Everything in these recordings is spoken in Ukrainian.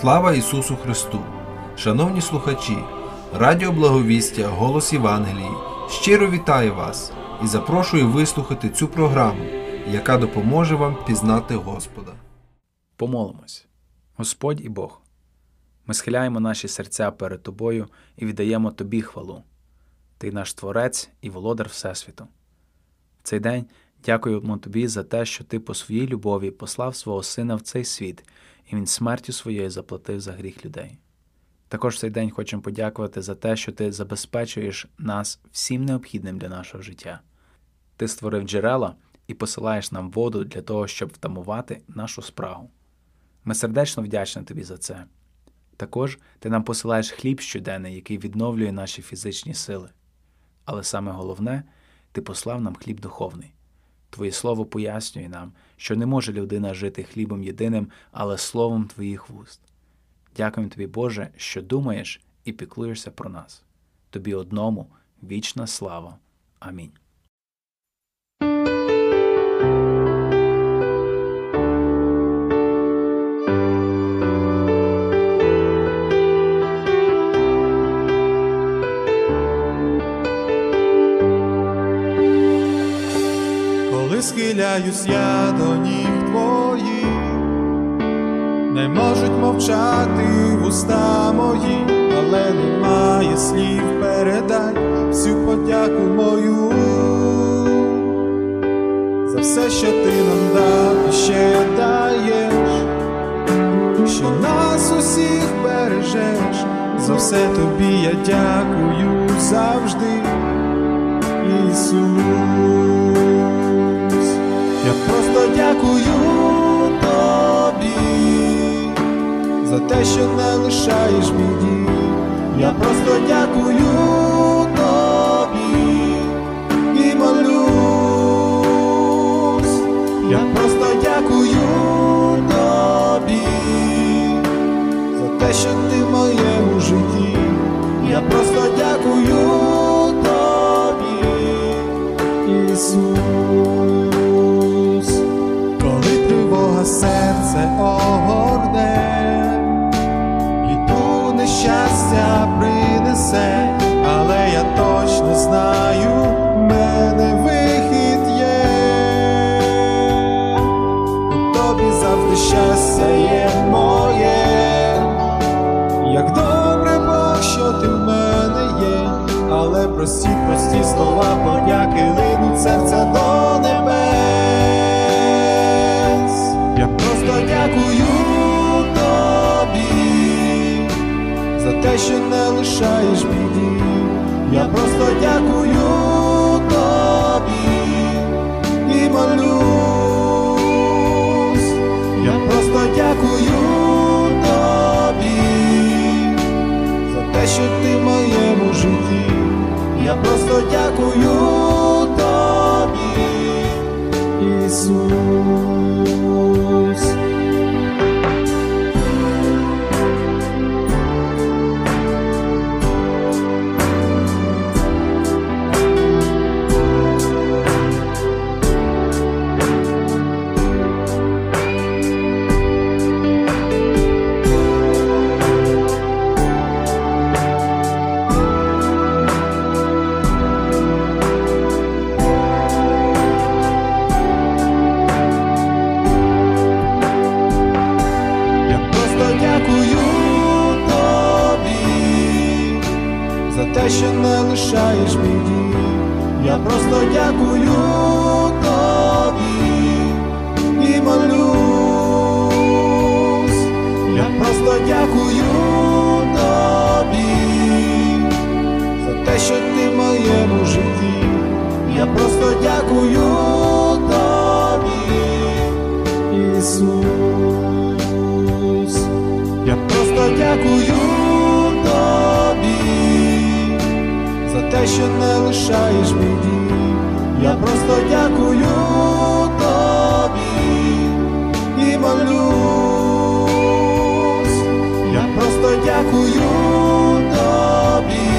Слава Ісусу Христу! Шановні слухачі, Радіо Благовістя, Голос Євангелії щиро вітаю вас і запрошую вислухати цю програму, яка допоможе вам пізнати Господа. Помолимось. Господь і Бог. Ми схиляємо наші серця перед Тобою і віддаємо Тобі хвалу. Ти наш Творець і володар Всесвіту. В цей день дякуємо Тобі за те, що Ти по своїй любові послав свого Сина в цей світ, і Він смертю своєю заплатив за гріх людей. Також в цей день хочемо подякувати за те, що Ти забезпечуєш нас всім необхідним для нашого життя. Ти створив джерела і посилаєш нам воду для того, щоб втамувати нашу спрагу. Ми сердечно вдячні тобі за це. Також ти нам посилаєш хліб щоденний, який відновлює наші фізичні сили. Але саме головне, ти послав нам хліб духовний. Твоє слово пояснює нам, що не може людина жити хлібом єдиним, але словом твоїх вуст. Дякуємо тобі, Боже, що думаєш і піклуєшся про нас. Тобі одному вічна слава. Амінь. Схиляюсь я до ніг твоїх, не можуть мовчати вуста мої, але немає слів передай всю подяку мою. За все, що ти нам дав і ще даєш, що нас усіх бережеш, за все тобі я дякую завжди, Ісус. Я дякую тобі за те, що не лишаєш біді. Я просто дякую тобі і молюсь. Я просто дякую тобі за те, що ти в моєму житті. Я просто дякую принесе, але я точно знаю, в мене вихід є. У тобі завжди щастя є моє, як добре Бог, що ти в мене є, але прості, прості слова подяки линуть серця до небес. Я просто дякую тобі за те, що не лишаєш біді. Я просто дякую тобі і молюсь. Я просто дякую тобі за те, що ти в моєму житті. Я просто дякую лишаєш біді. Я просто дякую тобі і молюсь. Я просто дякую тобі за те, що ти в моєму житті. Я просто дякую тобі, Ісус. Я просто дякую те, що не лишаєш біді. Я просто дякую тобі і молюсь. Я просто дякую тобі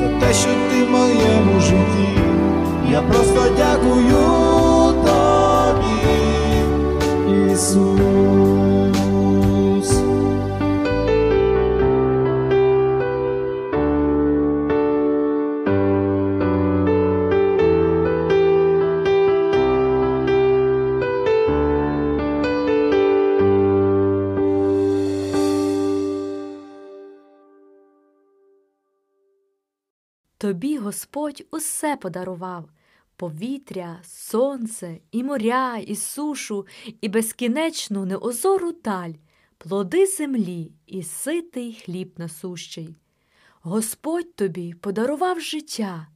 за те, що ти в моєму житті. Я просто дякую Господь усе подарував повітря, сонце, і моря, і сушу, і безкінечну неозору даль, плоди землі і ситий хліб насущий. Господь тобі подарував життя,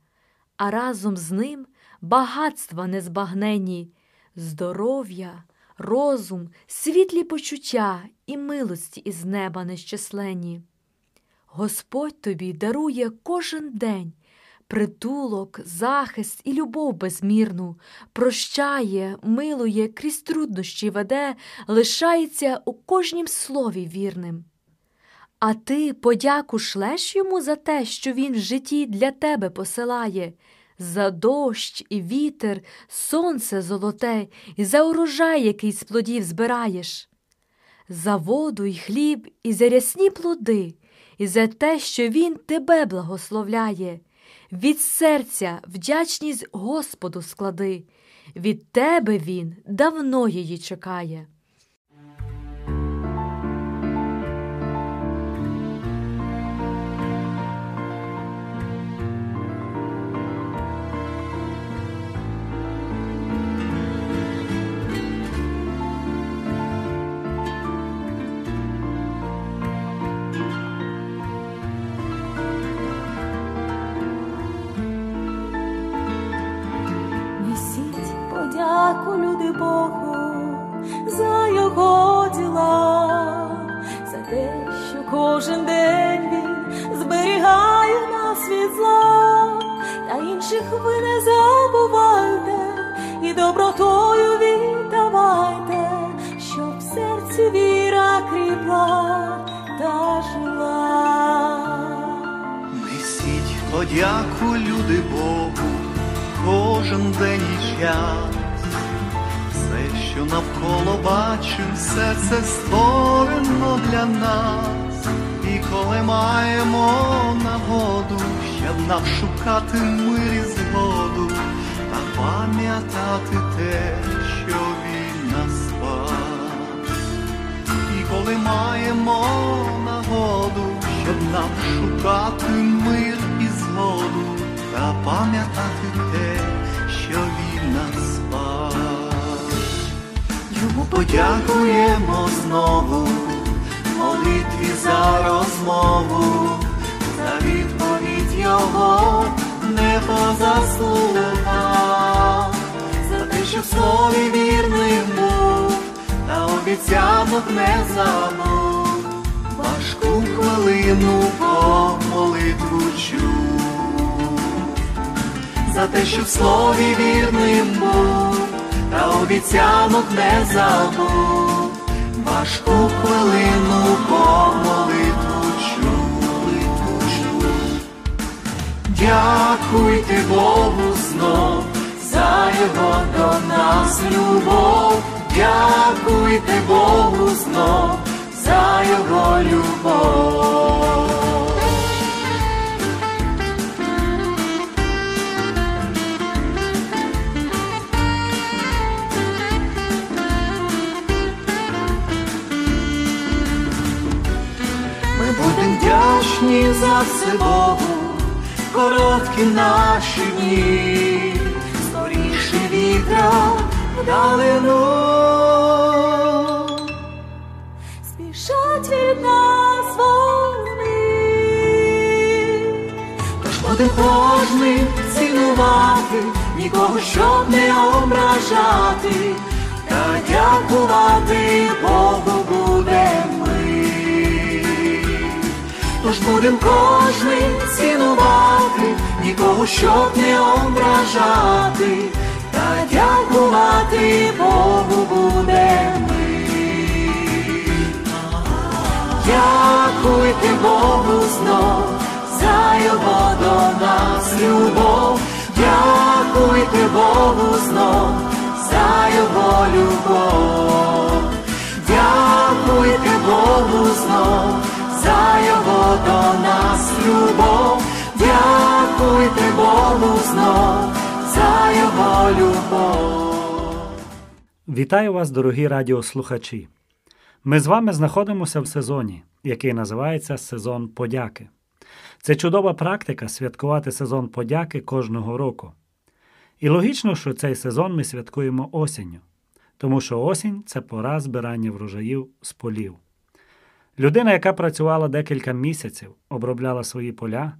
а разом з ним багатства незбагненні, здоров'я, розум, світлі почуття і милості із неба нещасленні. Господь тобі дарує кожен день притулок, захист і любов безмірну, прощає, милує, крізь труднощі веде, лишається у кожнім слові вірним. А ти подяку шлеш йому за те, що він в житті для тебе посилає, за дощ і вітер, сонце золоте, і за урожай, який з плодів збираєш, за воду й хліб, і за рясні плоди, і за те, що він тебе благословляє. Від серця вдячність Господу склади, від тебе він давно її чекає. Час. Все, що навколо бачим, все це створено для нас. І коли маємо нагоду, щоб нам шукати мир і згоду, та пам'ятати те, що він нас спас. І коли маємо нагоду, щоб нам шукати мир і згоду, та пам'ятати подякуємо знову, молитві за розмову, за відповідь його не по заслугам, за те, що в слові вірним був, та обіцянок не забув, важку хвилину по молитву чув, за те, що в слові та обіцянок не забув, важку хвилину по молитву чув, молитву. Дякуйте Богу знов за його до нас любов, дякуйте Богу знов за його любов. Вдячні за все Богу, короткі наші дні, скоріше вітра вдалину. спішать від нас вони. Тож кожним цінувати, нікого щоб не ображати, та дякувати Богу будем ми. Тож будем кожним цінувати, нікого щоб не ображати, та дякувати Богу будем ми. Дякуйте Богу знов за його до нас любов. Дякуйте Богу знов за його любов. Дякуйте Богу знов за його до нас любов. Дякуйте Богу знов за його любов. Вітаю вас, дорогі радіослухачі. Ми з вами знаходимося в сезоні, який називається Сезон подяки. Це чудова практика святкувати сезон подяки кожного року. І логічно, що цей сезон ми святкуємо осінню, тому що осінь це пора збирання врожаїв з полів. Людина, яка працювала декілька місяців, обробляла свої поля,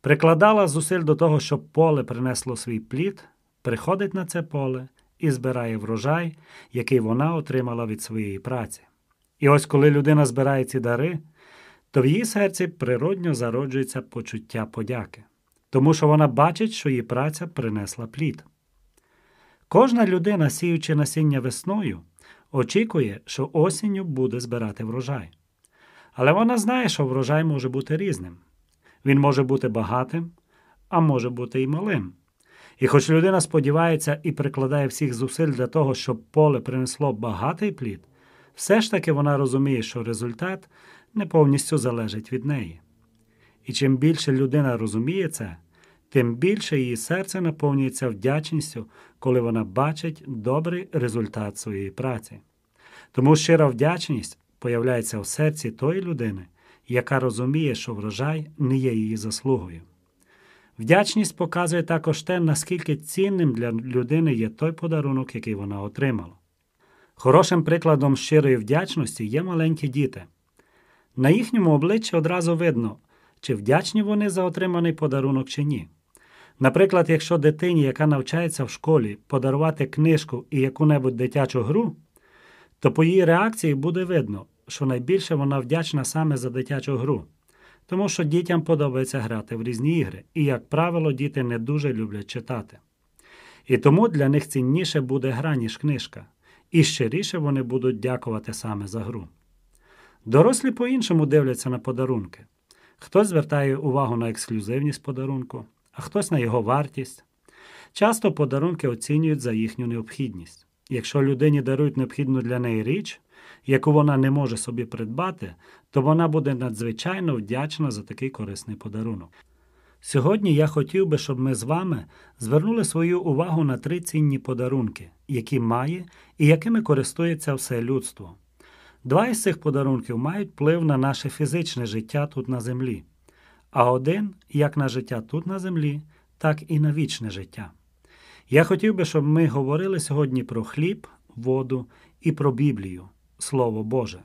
прикладала зусиль до того, щоб поле принесло свій плід, приходить на це поле і збирає врожай, який вона отримала від своєї праці. І ось коли людина збирає ці дари, то в її серці природньо зароджується почуття подяки, тому що вона бачить, що її праця принесла плід. Кожна людина, сіючи насіння весною, очікує, що осінню буде збирати врожай. Але вона знає, що врожай може бути різним. Він може бути багатим, а може бути і малим. І хоч людина сподівається і прикладає всіх зусиль для того, щоб поле принесло багатий плід, все ж таки вона розуміє, що результат не повністю залежить від неї. І чим більше людина розуміє це, тим більше її серце наповнюється вдячністю, коли вона бачить добрий результат своєї праці. Тому щира вдячність появляється в серці тої людини, яка розуміє, що врожай не є її заслугою. Вдячність показує також те, наскільки цінним для людини є той подарунок, який вона отримала. Хорошим прикладом щирої вдячності є маленькі діти. На їхньому обличчі одразу видно, чи вдячні вони за отриманий подарунок чи ні. Наприклад, якщо дитині, яка навчається в школі, подарувати книжку і яку-небудь дитячу гру, то по її реакції буде видно, що найбільше вона вдячна саме за дитячу гру, тому що дітям подобається грати в різні ігри, і, як правило, діти не дуже люблять читати. І тому для них цінніше буде гра, ніж книжка, і щиріше вони будуть дякувати саме за гру. Дорослі по-іншому дивляться на подарунки. Хтось звертає увагу на ексклюзивність подарунку, а хтось на його вартість. Часто подарунки оцінюють за їхню необхідність. Якщо людині дарують необхідну для неї річ, яку вона не може собі придбати, то вона буде надзвичайно вдячна за такий корисний подарунок. Сьогодні я хотів би, щоб ми з вами звернули свою увагу на три цінні подарунки, які має і якими користується все людство. Два із цих подарунків мають вплив на наше фізичне життя тут на землі, а один як на життя тут на землі, так і на вічне життя. Я хотів би, щоб ми говорили сьогодні про хліб, воду і про Біблію, Слово Боже.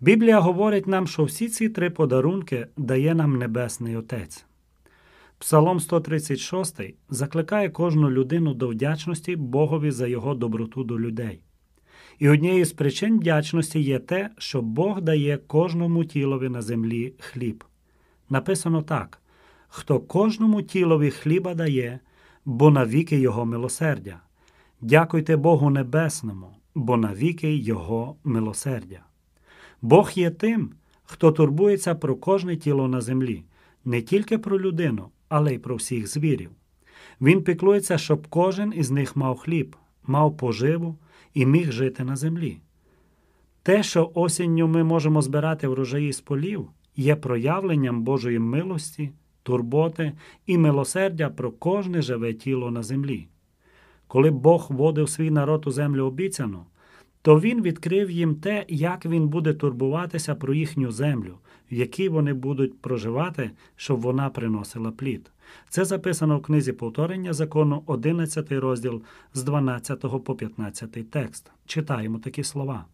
Біблія говорить нам, що всі ці три подарунки дає нам Небесний Отець. Псалом 136 закликає кожну людину до вдячності Богові за його доброту до людей. І однією з причин вдячності є те, що Бог дає кожному тілові на землі хліб. Написано так: хто кожному тілові хліба дає, бо навіки Його милосердя. Дякуйте Богу Небесному, бо навіки Його милосердя. Бог є тим, хто турбується про кожне тіло на землі, не тільки про людину, але й про всіх звірів. Він піклується, щоб кожен із них мав хліб, мав поживу і міг жити на землі. Те, що осінню ми можемо збирати врожаї з полів, є проявленням Божої милості, турботи і милосердя про кожне живе тіло на землі. Коли Бог водив свій народ у землю обіцяну, то Він відкрив їм те, як він буде турбуватися про їхню землю, в якій вони будуть проживати, щоб вона приносила плід. Це записано в книзі повторення закону, 11 розділ з 12 по 15 текст. Читаємо такі слова.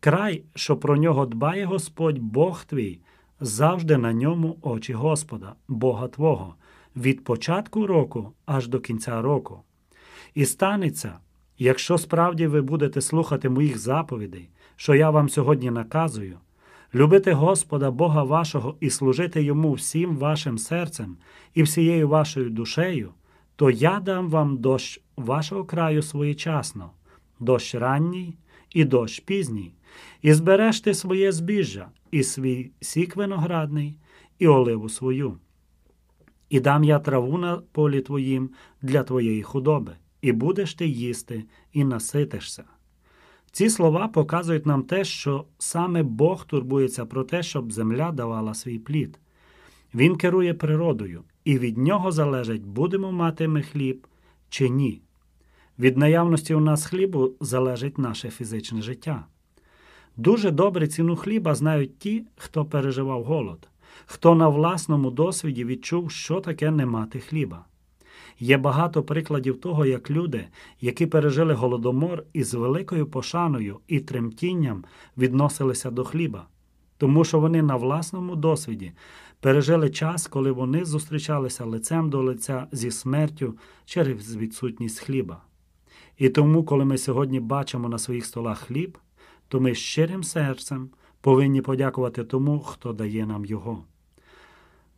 Край, що про нього дбає Господь Бог твій, завжди на ньому очі Господа, Бога Твого, від початку року аж до кінця року. І станеться, якщо справді ви будете слухати моїх заповідей, що я вам сьогодні наказую, любити Господа Бога вашого і служити йому всім вашим серцем і всією вашою душею, то я дам вам дощ вашого краю своєчасно, дощ ранній і дощ пізній, і збереш ти своє збіжжя, і свій сік виноградний, і оливу свою. І дам я траву на полі твоїм для твоєї худоби, і будеш ти їсти, і наситишся. Ці слова показують нам те, що саме Бог турбується про те, щоб земля давала свій плід. Він керує природою, і від нього залежить, будемо мати ми хліб чи ні. Від наявності у нас хлібу залежить наше фізичне життя. Дуже добре ціну хліба знають ті, хто переживав голод. хто на власному досвіді відчув, що таке не мати хліба. Є багато прикладів того, як люди, які пережили голодомор із великою пошаною і тремтінням відносилися до хліба, тому що вони на власному досвіді пережили час, коли вони зустрічалися лицем до лиця зі смертю через відсутність хліба. І тому, коли ми сьогодні бачимо на своїх столах хліб, то ми щирим серцем повинні подякувати тому, хто дає нам його.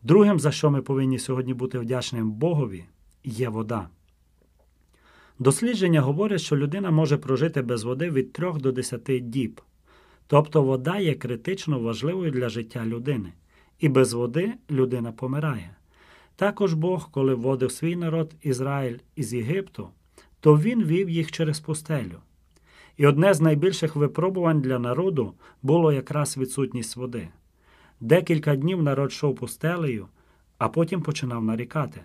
Другим, за що ми повинні сьогодні бути вдячним Богові, є вода. Дослідження говорять, що людина може прожити без води від 3 до 10 діб. Тобто вода є критично важливою для життя людини, і без води людина помирає. Також Бог, коли вводив свій народ Ізраїль із Єгипту, то він вів їх через пустелю. І одне з найбільших випробувань для народу було якраз відсутність води. Декілька днів народ йшов пустелею, а потім починав нарікати,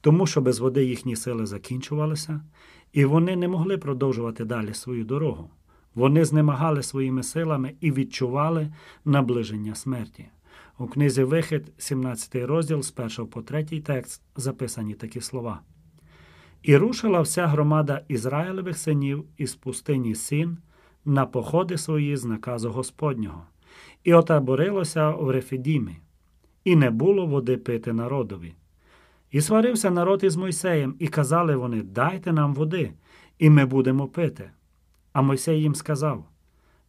тому що без води їхні сили закінчувалися, і вони не могли продовжувати далі свою дорогу. Вони знемагали своїми силами і відчували наближення смерті. У книзі Вихід, 17 розділ з 1 по 3 текст записані такі слова. І рушила вся громада Ізраїлевих синів із пустині Сін на походи свої з наказу Господнього, і отаборилося в Рефідімі, і не було води пити народові. І сварився народ із Мойсеєм, і казали вони: Дайте нам води, і ми будемо пити. А Мойсей їм сказав: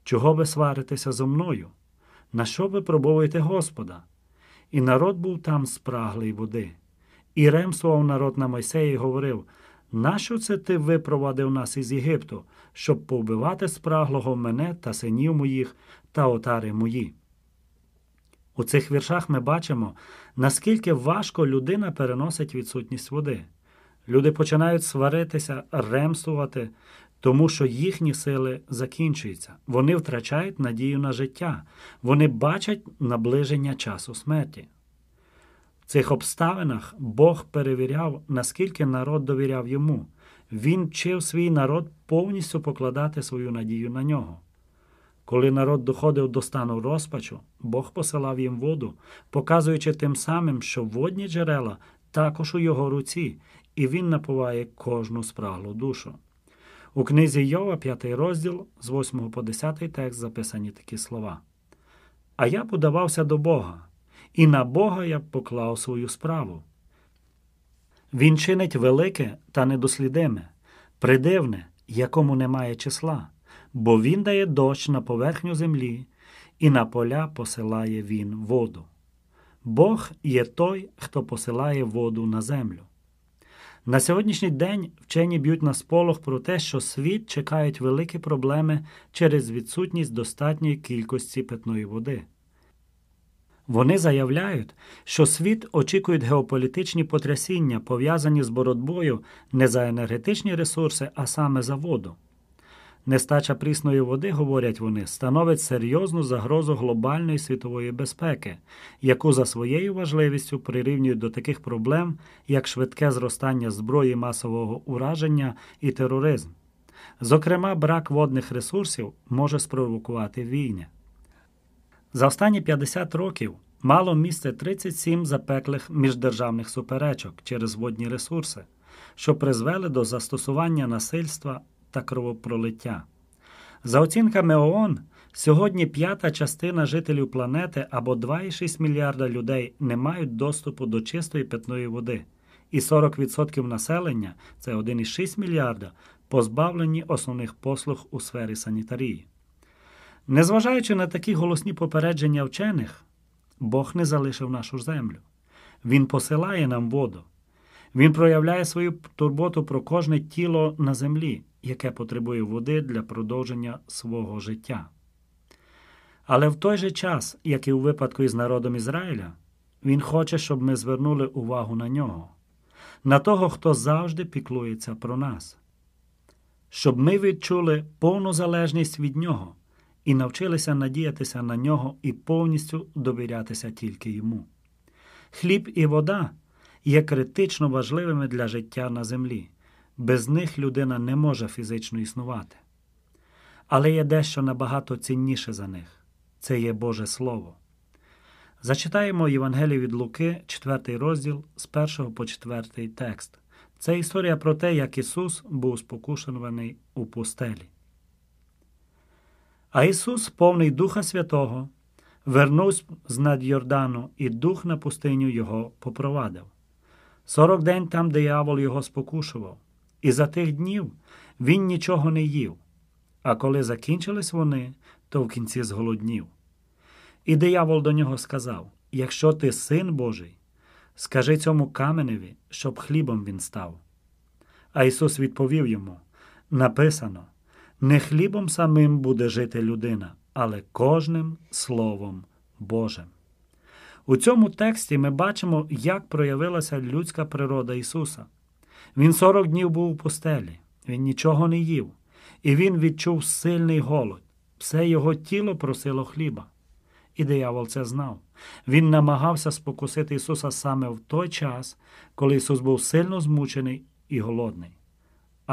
Чого ви сваритеся зо мною? На що ви пробуєте Господа? І народ був там спраглий води. І ремствував народ на Мойсея і говорив: Нащо це ти випровадив нас із Єгипту, щоб повбивати спраглого мене та синів моїх та отари мої? У цих віршах ми бачимо, наскільки важко людина переносить відсутність води. Люди починають сваритися, ремствувати, тому що їхні сили закінчуються. Вони втрачають надію на життя, вони бачать наближення часу смерті. Цих обставинах Бог перевіряв, наскільки народ довіряв йому. Він вчив свій народ повністю покладати свою надію на нього. Коли народ доходив до стану розпачу, Бог посилав їм воду, показуючи тим самим, що водні джерела також у його руці, і він напуває кожну спраглу душу. У книзі Йова, 5 розділ, з 8 по 10 текст записані такі слова. А я подавався до Бога, і на Бога я поклав свою справу. Він чинить велике та недослідиме, придивне, якому немає числа, бо він дає дощ на поверхню землі, і на поля посилає він воду. Бог є той, хто посилає воду на землю. На сьогоднішній день вчені б'ють на сполох про те, що світ чекають великі проблеми через відсутність достатньої кількості питної води. Вони заявляють, що світ очікують геополітичні потрясіння, пов'язані з боротьбою не за енергетичні ресурси, а саме за воду. Нестача прісної води, говорять вони, становить серйозну загрозу глобальної світової безпеки, яку за своєю важливістю прирівнюють до таких проблем, як швидке зростання зброї масового ураження і тероризм. Зокрема, брак водних ресурсів може спровокувати війни. За останні 50 років мало місце 37 запеклих міждержавних суперечок через водні ресурси, що призвели до застосування насильства та кровопролиття. За оцінками ООН, сьогодні п'ята частина жителів планети або 2,6 мільярда людей не мають доступу до чистої питної води, і 40% населення це 1,6 мільярда, позбавлені основних послуг у сфері санітарії. Незважаючи на такі голосні попередження вчених, Бог не залишив нашу землю. Він посилає нам воду. Він проявляє свою турботу про кожне тіло на землі, яке потребує води для продовження свого життя. Але в той же час, як і у випадку із народом Ізраїля, він хоче, щоб ми звернули увагу на нього, на того, хто завжди піклується про нас, щоб ми відчули повну залежність від нього і навчилися надіятися на нього і повністю довірятися тільки йому. Хліб і вода є критично важливими для життя на землі. Без них людина не може фізично існувати. Але є дещо набагато цінніше за них це є Боже Слово. Зачитаємо Євангелію від Луки, 4 розділ з 1 по 4 текст. Це історія про те, як Ісус був спокушений у пустелі. А Ісус, повний Духа Святого, вернувся з над Йордану, і дух на пустиню його попровадив. Сорок день там диявол його спокушував, і за тих днів він нічого не їв. А коли закінчились вони, то в кінці зголоднів. І диявол до нього сказав: Якщо ти син Божий, скажи цьому каменеві, щоб хлібом він став. А Ісус відповів йому: Написано: не хлібом самим буде жити людина, але кожним Словом Божим. У цьому тексті ми бачимо, як проявилася людська природа Ісуса. Він 40 днів був у пустелі, він нічого не їв, і він відчув сильний голод. Все його тіло просило хліба. І диявол це знав. Він намагався спокусити Ісуса саме в той час, коли Ісус був сильно змучений і голодний.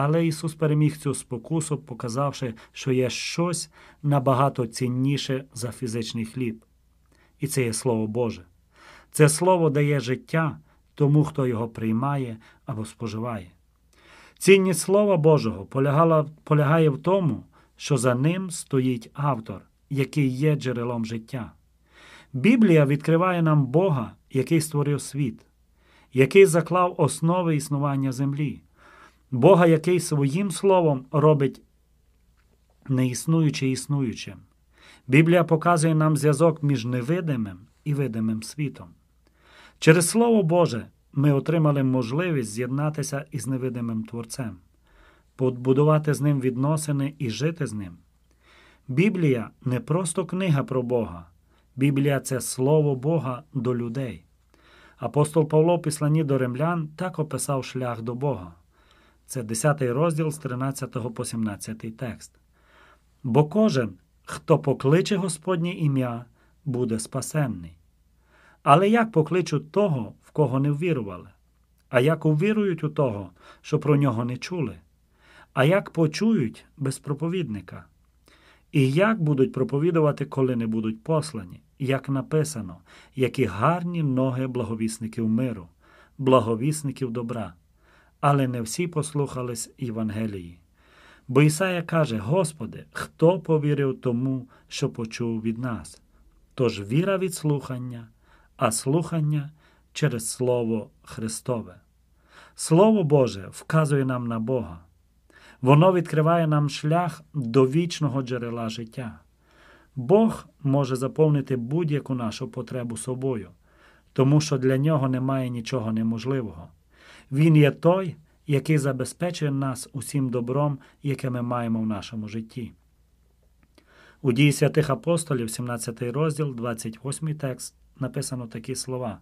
Але Ісус переміг цю спокусу, показавши, що є щось набагато цінніше за фізичний хліб. І це є Слово Боже. Це Слово дає життя тому, хто його приймає або споживає. Цінність Слова Божого полягала, полягає в тому, що за ним стоїть автор, який є джерелом життя. Біблія відкриває нам Бога, який створив світ, який заклав основи існування землі, Бога, який своїм словом робить неіснуюче існуючим. Біблія показує нам зв'язок між невидимим і видимим світом. Через Слово Боже ми отримали можливість з'єднатися із невидимим Творцем, побудувати з ним відносини і жити з ним. Біблія не просто книга про Бога, Біблія це Слово Бога до людей. Апостол Павло в післанні до римлян так описав шлях до Бога. Це 10 розділ з 13 по 17 текст. Бо кожен, хто покличе Господнє ім'я, буде спасенний. Але як покличуть того, в кого не ввірували? А як увірують у того, що про нього не чули? А як почують без проповідника? І як будуть проповідувати, коли не будуть послані? Як написано, які гарні ноги благовісників миру, благовісників добра. Але не всі послухались Євангелії. Бо Ісая каже: Господи, хто повірив тому, що почув від нас? Тож віра від слухання, а слухання через Слово Христове. Слово Боже вказує нам на Бога. Воно відкриває нам шлях до вічного джерела життя. Бог може заповнити будь-яку нашу потребу собою, тому що для нього немає нічого неможливого. Він є той, який забезпечує нас усім добром, яке ми маємо в нашому житті. У дії святих апостолів, 17 розділ, 28 текст, написано такі слова: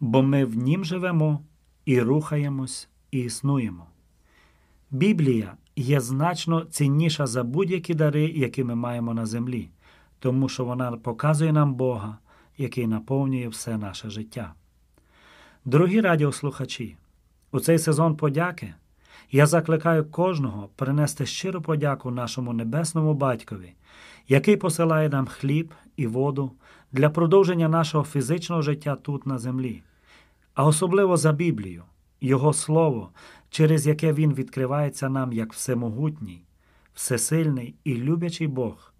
Бо ми в нім живемо і рухаємось, і існуємо. Біблія є значно цінніша за будь-які дари, які ми маємо на землі, тому що вона показує нам Бога, який наповнює все наше життя. Дорогі радіослухачі, у цей сезон подяки я закликаю кожного принести щиру подяку нашому небесному батькові, який посилає нам хліб і воду для продовження нашого фізичного життя тут на землі, а особливо за Біблію, Його Слово, через яке Він відкривається нам як всемогутній, всесильний і любячий Бог,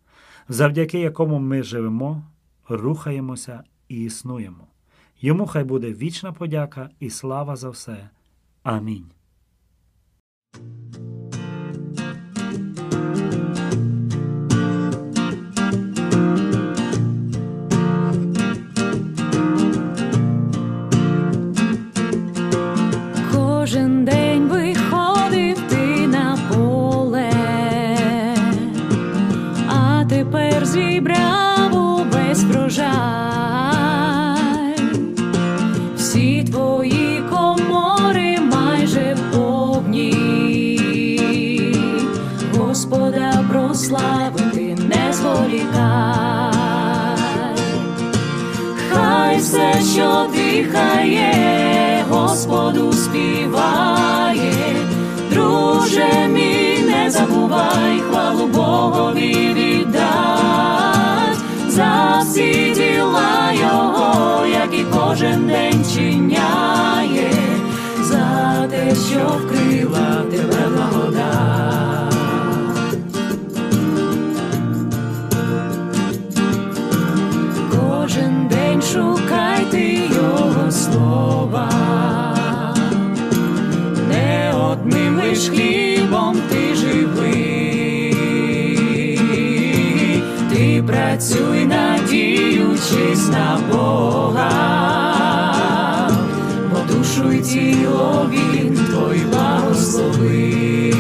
завдяки якому ми живемо, рухаємося і існуємо. Йому хай буде вічна подяка і слава за все. Амінь. Кожен що дихає, Господу співає, друже мій, не забувай хвалу Богові віддать. За всі діла його, які кожен день чиняє, за те, що вкрила лиш хлібом ти живий, ти працюй, надіючись на Бога, бо душу й тіло він твой благословив.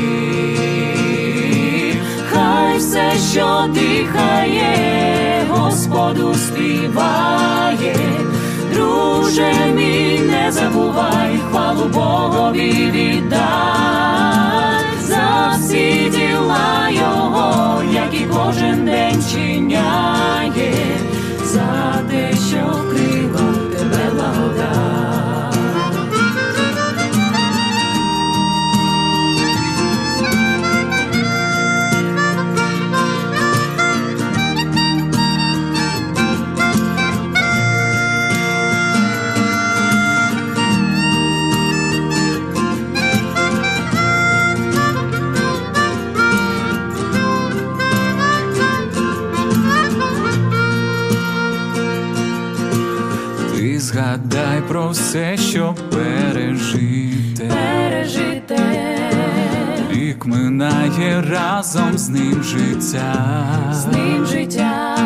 Хай все, що дихає, Господу співає, друже мій, не забувай, хвалу Богові віддай всі діла Його, які кожен день згадай про все, що пережите. пережите, Рік минає разом з ним життя, з ним життя,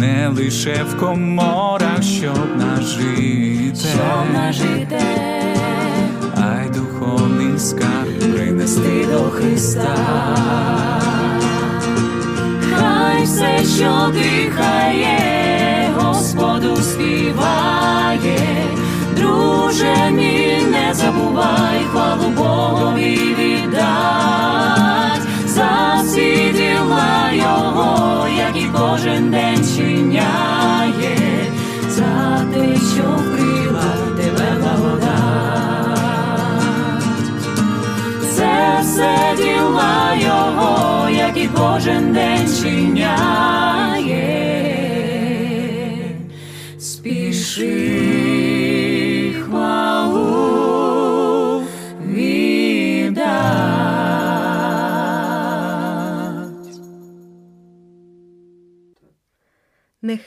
не лише в коморах, щоб нажити, щоб нажите, а й духовний скарб принести до Христа. Хай все, що дихає, Господу співає, друже мій, не забувай, хвалу Богові віддай за всі діла Його, які кожен день чиняє, за те, що вкрила тебе благодать. Це все діла Його, які кожен день чиняє. Не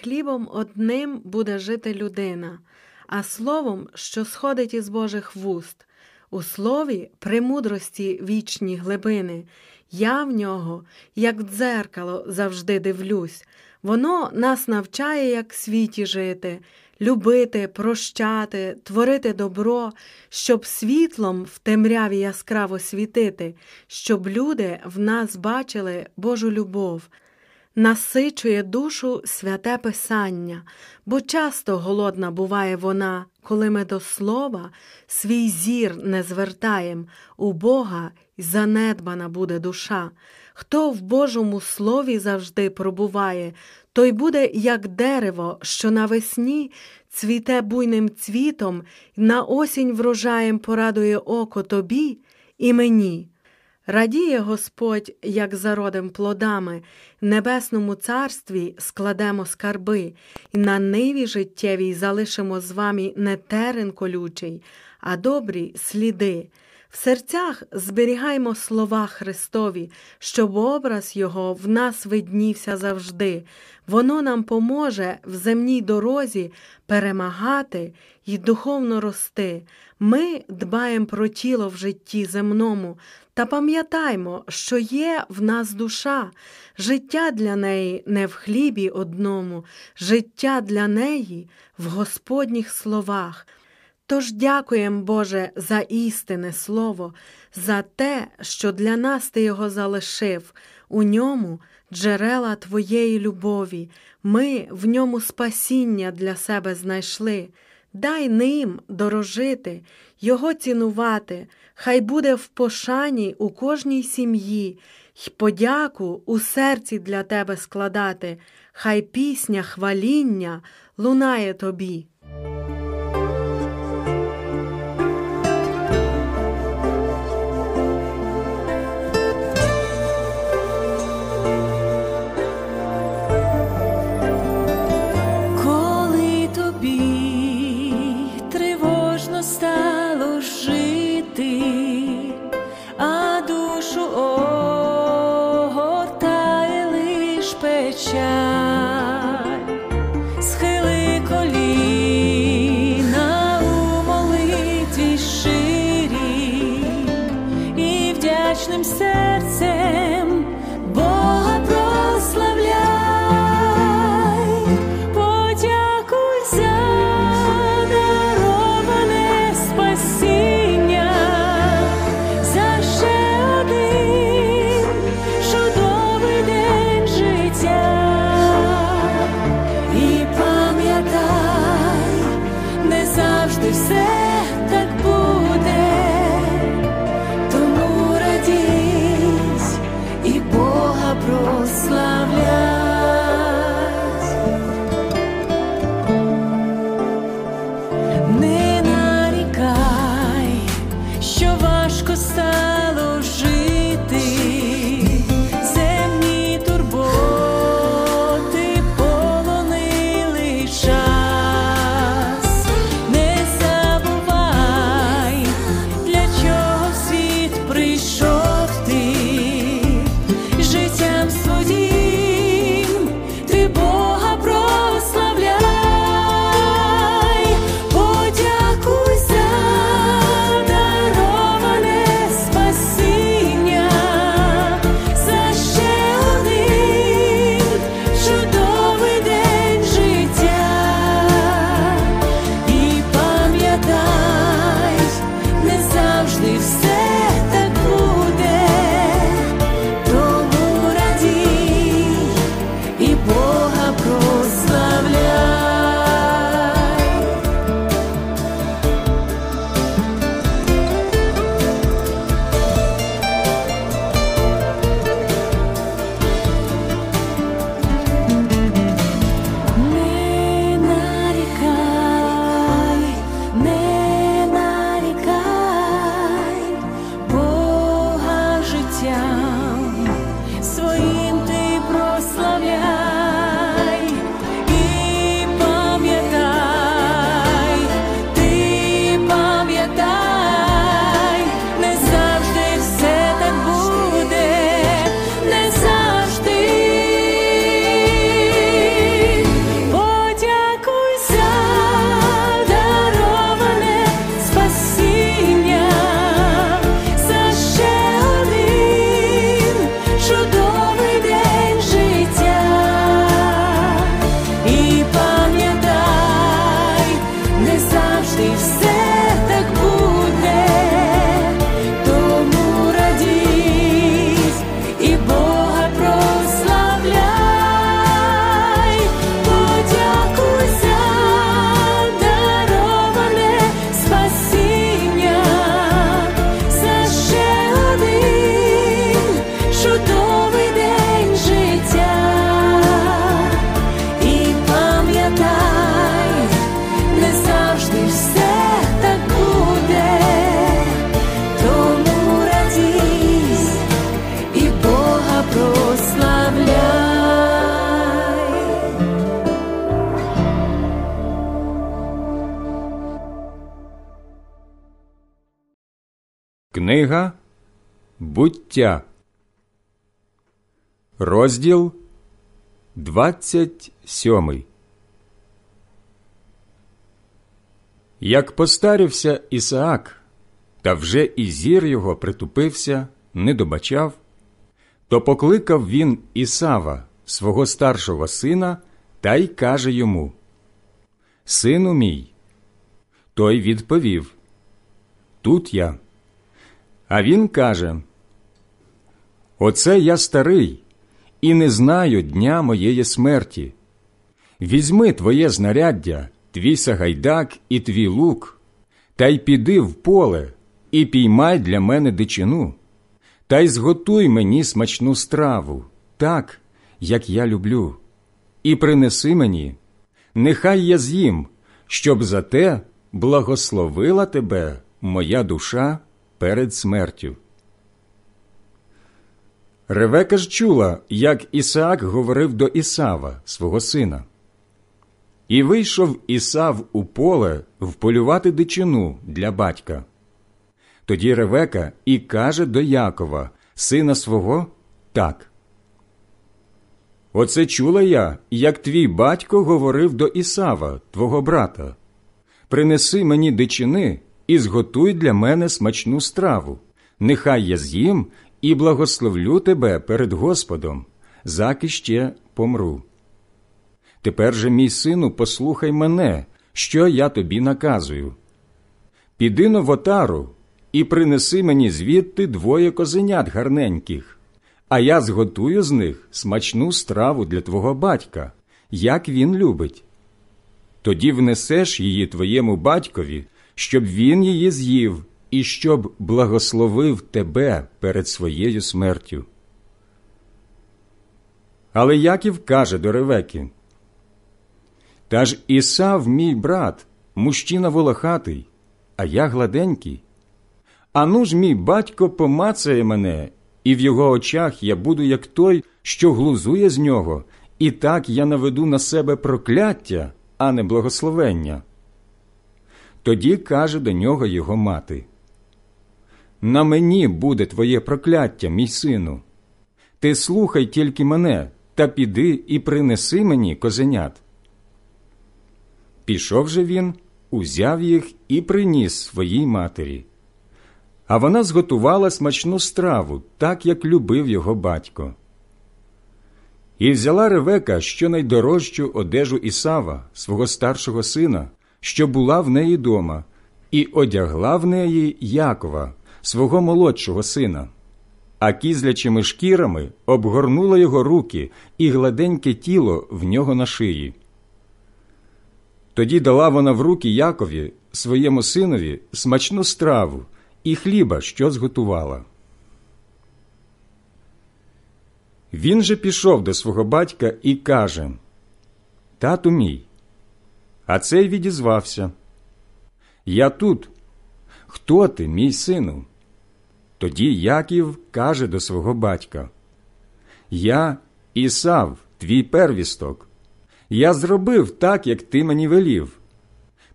хлібом одним буде жити людина, а словом, що сходить із Божих вуст. У слові премудрості вічні глибини. Я в нього, як в дзеркало, завжди дивлюсь. Воно нас навчає, як в світі жити, любити, прощати, творити добро, щоб світлом в темряві яскраво світити, щоб люди в нас бачили Божу любов. Насичує душу святе Писання, бо часто голодна буває вона, коли ми до слова свій зір не звертаєм, у Бога й занедбана буде душа. Хто в Божому слові завжди пробуває, той буде, як дерево, що навесні цвіте буйним цвітом, на осінь врожаєм порадує око тобі і мені. Радіє Господь, як за родом плодами, небесному царстві складемо скарби, і на ниві життєвій залишимо з вами не терен колючий, а добрі сліди. В серцях зберігаймо слова Христові, щоб образ Його в нас виднівся завжди. Воно нам поможе в земній дорозі перемагати й духовно рости. Ми дбаємо про тіло в житті земному, та пам'ятаймо, що є в нас душа, життя для неї не в хлібі одному, життя для неї в Господніх словах. Тож дякуємо, Боже, за істинне слово, за те, що для нас Ти його залишив, у ньому джерела Твоєї любові, ми в ньому спасіння для себе знайшли. Дай ним дорожити, його цінувати, хай буде в пошані у кожній сім'ї, й подяку у серці для тебе складати, хай пісня хваління лунає тобі. Книга Буття, розділ 27. Як постарівся Ісаак, та вже і зір його притупився, не добачав, то покликав він Ісава, свого старшого сина, та й каже йому: Сину мій. Той відповів: Тут я. А він каже: Оце я старий і не знаю дня моєї смерті. Візьми твоє знаряддя, твій сагайдак і твій лук, та й піди в поле і піймай для мене дичину, та й зготуй мені смачну страву, так, як я люблю, і принеси мені, нехай я з'їм, щоб за те благословила тебе моя душа перед смертю. Ревека ж чула, як Ісаак говорив до Ісава, свого сина. І вийшов Ісав у поле вполювати дичину для батька. Тоді Ревека і каже до Якова, сина свого, так. Оце чула я, як твій батько говорив до Ісава, твого брата. Принеси мені дичини і зготуй для мене смачну страву. Нехай я з'їм і благословлю тебе перед Господом, заки ще помру. Тепер же, мій сину, послухай мене, що я тобі наказую. Піди но в і принеси мені звідти двоє козенят гарненьких, а я зготую з них смачну страву для твого батька, як він любить. Тоді внесеш її твоєму батькові, щоб він її з'їв і щоб благословив тебе перед своєю смертю. Але Яків каже до Ревеки, Та ж Ісав, мій брат, мужчина волохатий, а я гладенький. Ану ж мій батько помацає мене, і в його очах я буду як той, що глузує з нього, і так я наведу на себе прокляття, а не благословення. Тоді каже до нього його мати: На мені буде твоє прокляття, мій сину. Ти слухай тільки мене та піди і принеси мені козенят. Пішов же він, узяв їх і приніс своїй матері. А вона зготувала смачну страву, так як любив його батько. І взяла Ревека щонайдорожчу одежу Ісава, свого старшого сина, що була в неї дома, і одягла в неї Якова, свого молодшого сина, а кізлячими шкірами обгорнула його руки і гладеньке тіло в нього на шиї. Тоді дала вона в руки Якові, своєму синові, смачну страву і хліба, що зготувала. Він же пішов до свого батька і каже Тату мій. А цей відізвався. Я тут. Хто ти, мій сину? Тоді Яків каже до свого батька Я Ісав, твій первісток. Я зробив так, як ти мені велів.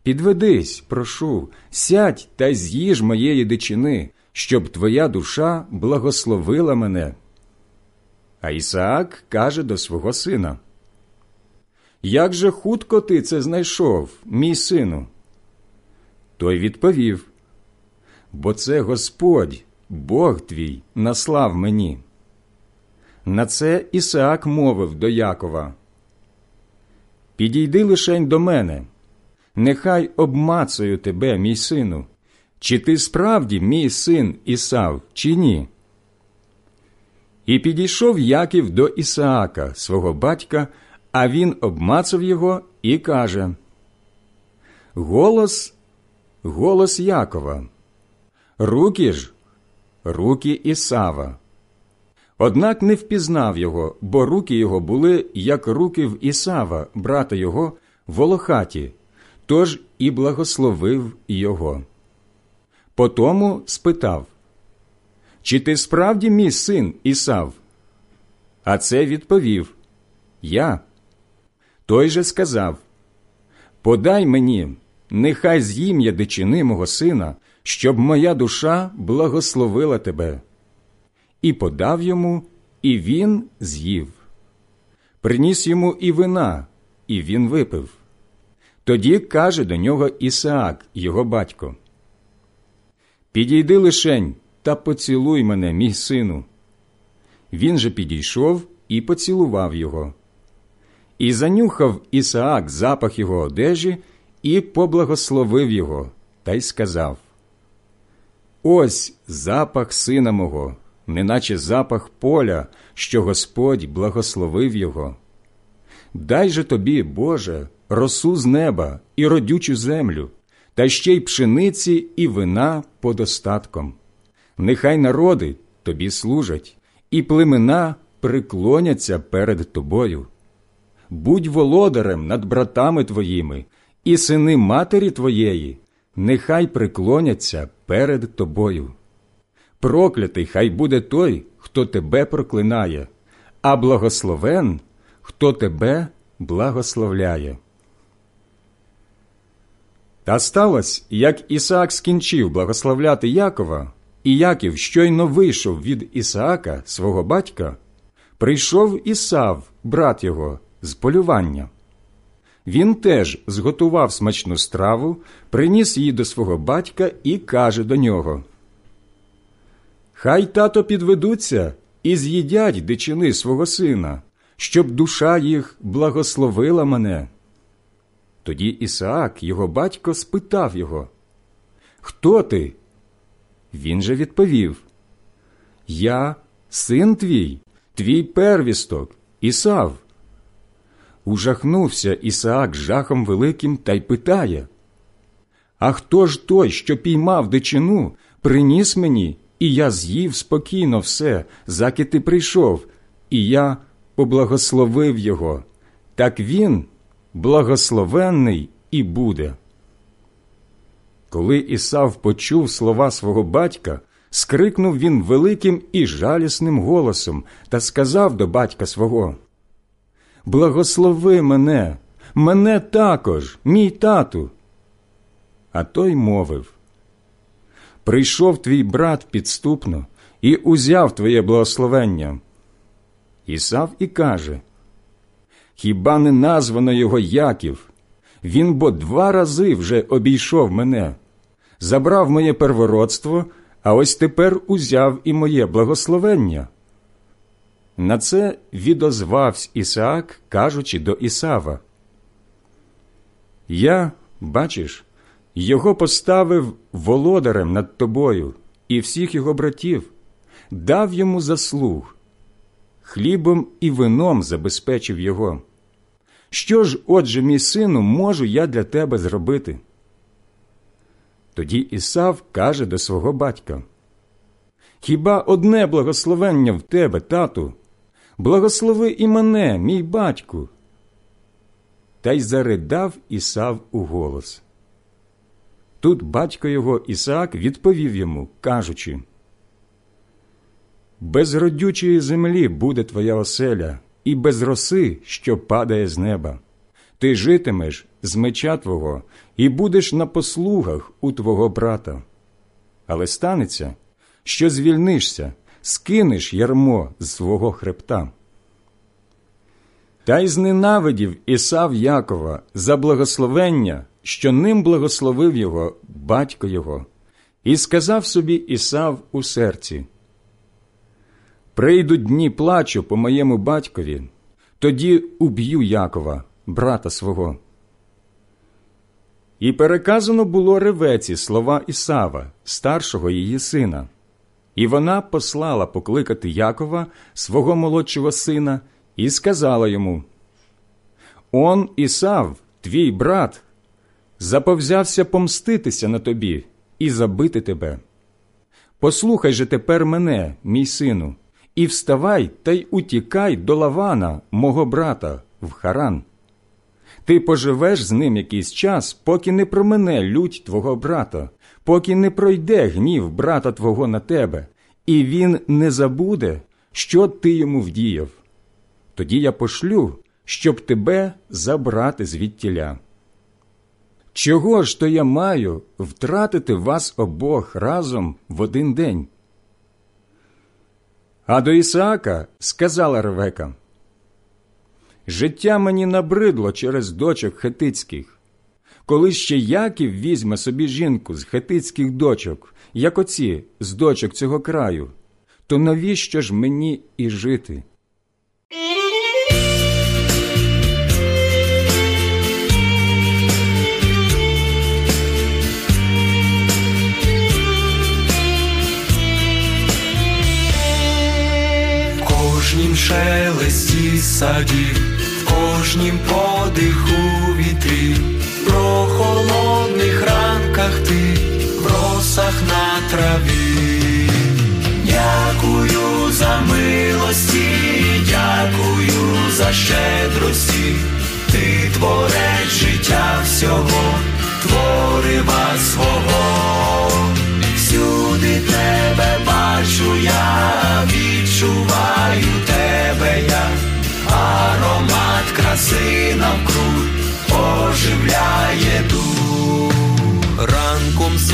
Підведись, прошу, сядь та з'їж моєї дичини, щоб твоя душа благословила мене. А Ісаак каже до свого сина Як же хутко ти це знайшов, мій сину? Той відповів Бо це Господь, Бог твій, наслав мені. На це Ісаак мовив до Якова підійди лишень до мене, нехай обмацаю тебе, мій сину, чи ти справді мій син Ісав, чи ні? І підійшов Яків до Ісаака, свого батька, а він обмацав його і каже: Голос, голос Якова, руки ж, руки Ісава. Однак не впізнав його, бо руки його були, як руки в Ісава, брата його, волохаті, тож і благословив його. Потому спитав Чи ти справді мій син Ісав? А це відповів Я. Той же сказав Подай мені, нехай з'їм я дичини мого сина, щоб моя душа благословила тебе. І подав йому, і він з'їв. Приніс йому і вина, і він випив. Тоді каже до нього Ісаак, його батько. Підійди лишень та поцілуй мене, мій сину. Він же підійшов і поцілував його. І занюхав Ісаак запах його одежі і поблагословив його, та й сказав: Ось запах сина мого, неначе запах поля, що Господь благословив його. Дай же тобі, Боже, росу з неба і родючу землю, та ще й пшениці і вина подостатком. Нехай народи тобі служать, і племена приклоняться перед тобою. Будь володарем над братами твоїми, і сини матері твоєї, нехай приклоняться перед тобою. Проклятий хай буде той, хто тебе проклинає, а благословен, хто тебе благословляє. Та сталося, як Ісаак скінчив благословляти Якова, і Яків щойно вийшов від Ісаака, свого батька, прийшов Ісав, брат його, з полювання. Він теж зготував смачну страву, приніс її до свого батька і каже до нього: Хай тато підведуться і з'їдять дичини свого сина, щоб душа їх благословила мене. Тоді Ісаак, його батько, спитав його, Хто ти? Він же відповів: Я, син твій, твій первісток, Ісав. Ужахнувся Ісаак жахом великим та й питає: А хто ж той, що піймав дичину, приніс мені, і я з'їв спокійно все, заки ти прийшов, і я поблагословив його, так він благословенний і буде. Коли Ісав почув слова свого батька, скрикнув він великим і жалісним голосом та сказав до батька свого Благослови мене, мене також, мій тату. А той мовив Прийшов твій брат підступно і узяв твоє благословення. Ісав і каже Хіба не названо його Яків? Він бо два рази вже обійшов мене, забрав моє первородство, а ось тепер узяв і моє благословення. На це відозвався Ісаак, кажучи до Ісава. Я, бачиш, його поставив володарем над тобою і всіх його братів, дав йому заслуг, хлібом і вином забезпечив його. Що ж, отже, мій сину, можу я для тебе зробити? Тоді Ісав каже до свого батька Хіба одне благословення в тебе, тату? Благослови і мене, мій батьку. Та й заридав Ісав у голос. Тут батько його Ісаак відповів йому, кажучи Без родючої землі буде твоя оселя, і без роси, що падає з неба. Ти житимеш з меча твого і будеш на послугах у твого брата. Але станеться, що звільнишся, скинеш ярмо з свого хребта. Та й зненавидів Ісав Якова за благословення, що ним благословив його батько його, і сказав собі Ісав у серці Прийдуть дні плачу по моєму батькові, тоді уб'ю Якова, брата свого. І переказано було ревеці слова Ісава, старшого її сина. І вона послала покликати Якова, свого молодшого сина, і сказала йому: Он Ісав, твій брат, заповзявся помститися на тобі і забити тебе. Послухай же тепер мене, мій сину, і вставай та й утікай до Лавана, мого брата, в Харан. Ти поживеш з ним якийсь час, поки не промене лють твого брата, поки не пройде гнів брата твого на тебе, і він не забуде, що ти йому вдіяв. Тоді я пошлю, щоб тебе забрати звідтіля. Чого ж то я маю втратити вас обох разом в один день? А до Ісаака сказала Ревека, Життя мені набридло через дочок хетицьких. Коли ще Яків візьме собі жінку з хетицьких дочок, як оці з дочок цього краю, то навіщо ж мені і жити? Кожнім шелесті садів, в кожнім подиху вітрів, в прохолодних ранках ти, в росах на траві. Дякую за милості, дякую за щедрості, ти творець життя всього,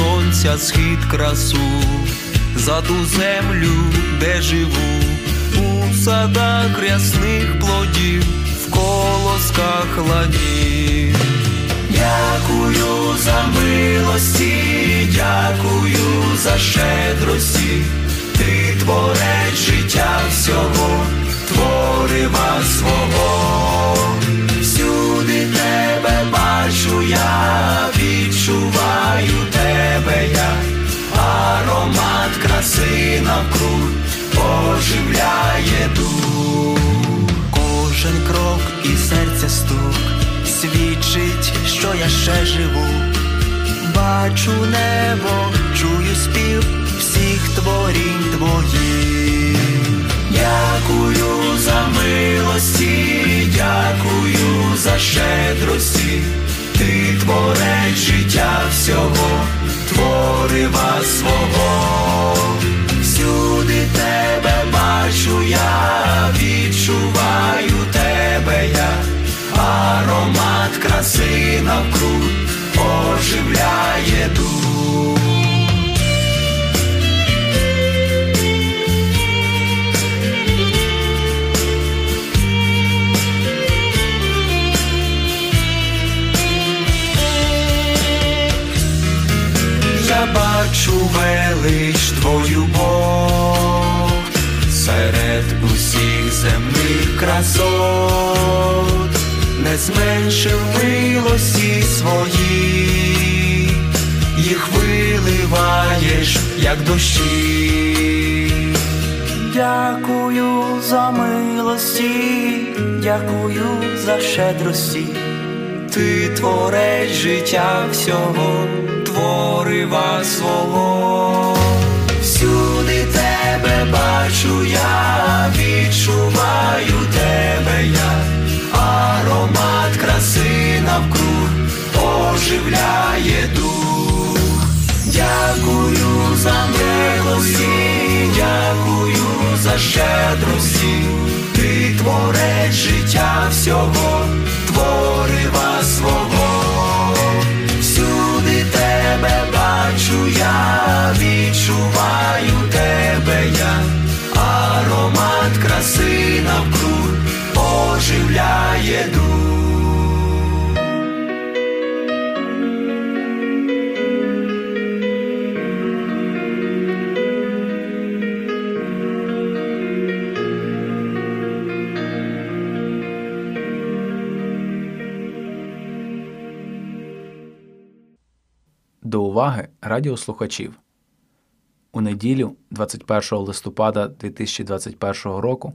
сонця схід красу, за ту землю, де живу, у садах рясних плодів, в колосках ладів. Дякую за милості, дякую за щедрості, ти творець життя всього, творива свого, всюди тебе бачу я, відчуваю краси навкруг оживляє дух. Кожен крок і серця стук свідчить, що я ще живу. Бачу небо, чую спів всіх творінь твоїх. Дякую за милості, дякую за щедрості, ти творець життя всього, творива свого. Всюди тебе бачу я, відчуваю тебе я, аромат краси навкруг оживляє дух. Велич твою Бог серед усіх земних красот, не зменшив милості свої, їх виливаєш, як дощі. Дякую за милості, дякую за щедрості. Ти творець життя всього, творива свого. Всюди тебе бачу я, відчуваю тебе я, аромат краси навкруг оживляє дух. Дякую за милості, дякую за щедрості, ти творець життя всього, творива свого. Бачу я, відчуваю тебе я, аромат краси навкруг оживляє дух. Уваги радіослухачів. У неділю, 21 листопада 2021 року,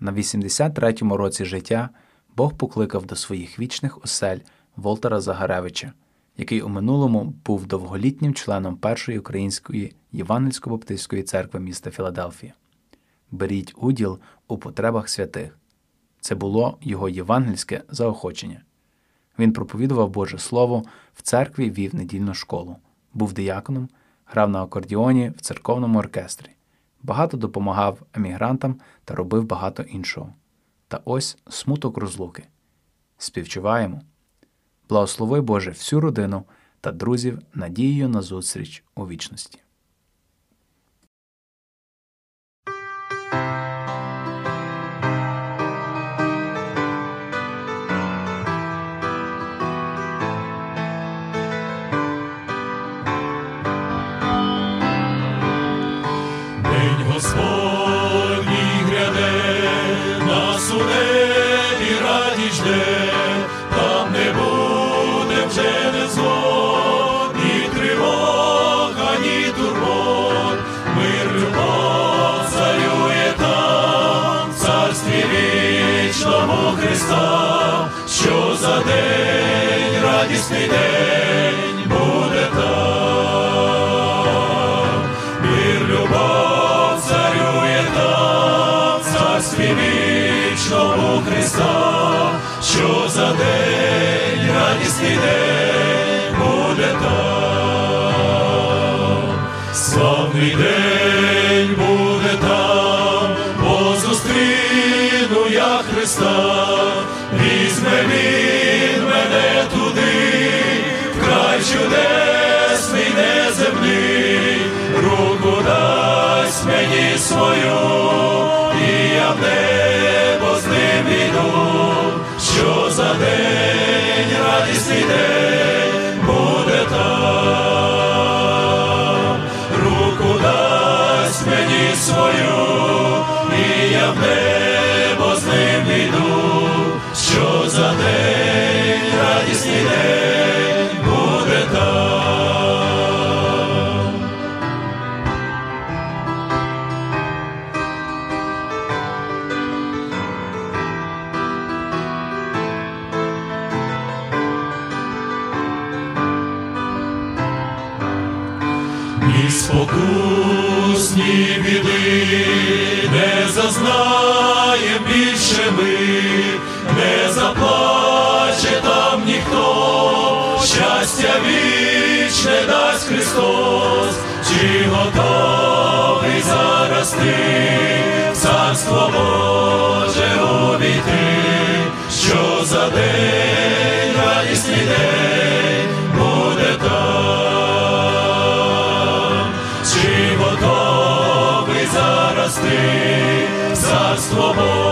на 83-му році життя Бог покликав до своїх вічних осель Волтера Загаревича, який у минулому був довголітнім членом першої української Євангельсько-Баптистської церкви міста Філадельфія. Беріть уділ у потребах святих. Це було його євангельське заохочення. Він проповідував Боже Слово в церкві вів недільну школу, був дияконом, грав на акордіоні в церковному оркестрі, багато допомагав емігрантам та робив багато іншого. Та ось смуток розлуки. Співчуваємо. Благослови Боже всю родину та друзів надією на зустріч у вічності. День буде там. Мир любов царює там, царстві вічному Христа, що за день, радісний день за день, радісний день Христос, чи готовий зараз ти царство Боже увійти, що за день, радісний день буде там, чи готовий зараз ти царство Боже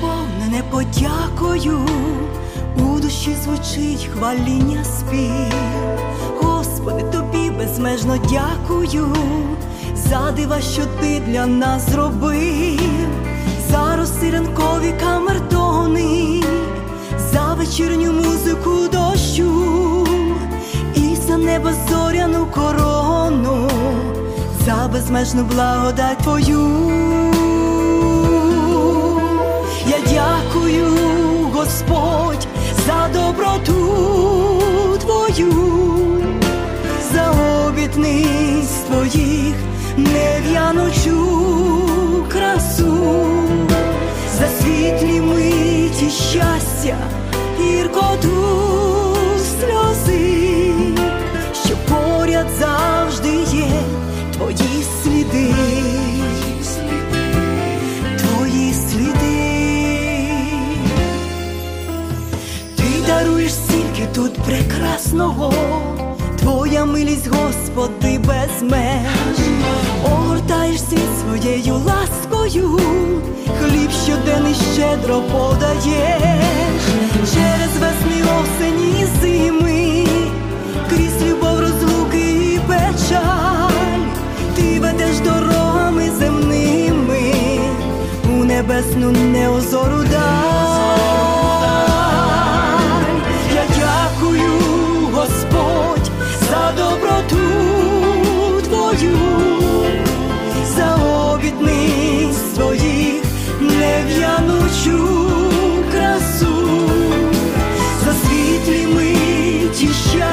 Переповнене подякою, у душі звучить хваління спів. Господи, тобі безмежно дякую. За дива, що ти для нас зробив, за роси ранкові камертони, за вечірню музику дощу. І за небо зоряну корону, за безмежну благодать твою. Я дякую, Господь, за доброту Твою, за обітниць Твоїх нев'яночу красу, за світлі миті щастя, гіркоту сльози, що поряд завжди є Твої сліди. Тут прекрасного, Твоя милість, Господи, без меж, огортаєш світ своєю ласкою, хліб щоденний щедро подаєш, через весни осені зими, крізь любов розлуки і печаль, ти ведеш дорогами земними. У небесну неозору даль.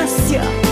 Миті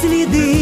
сліди.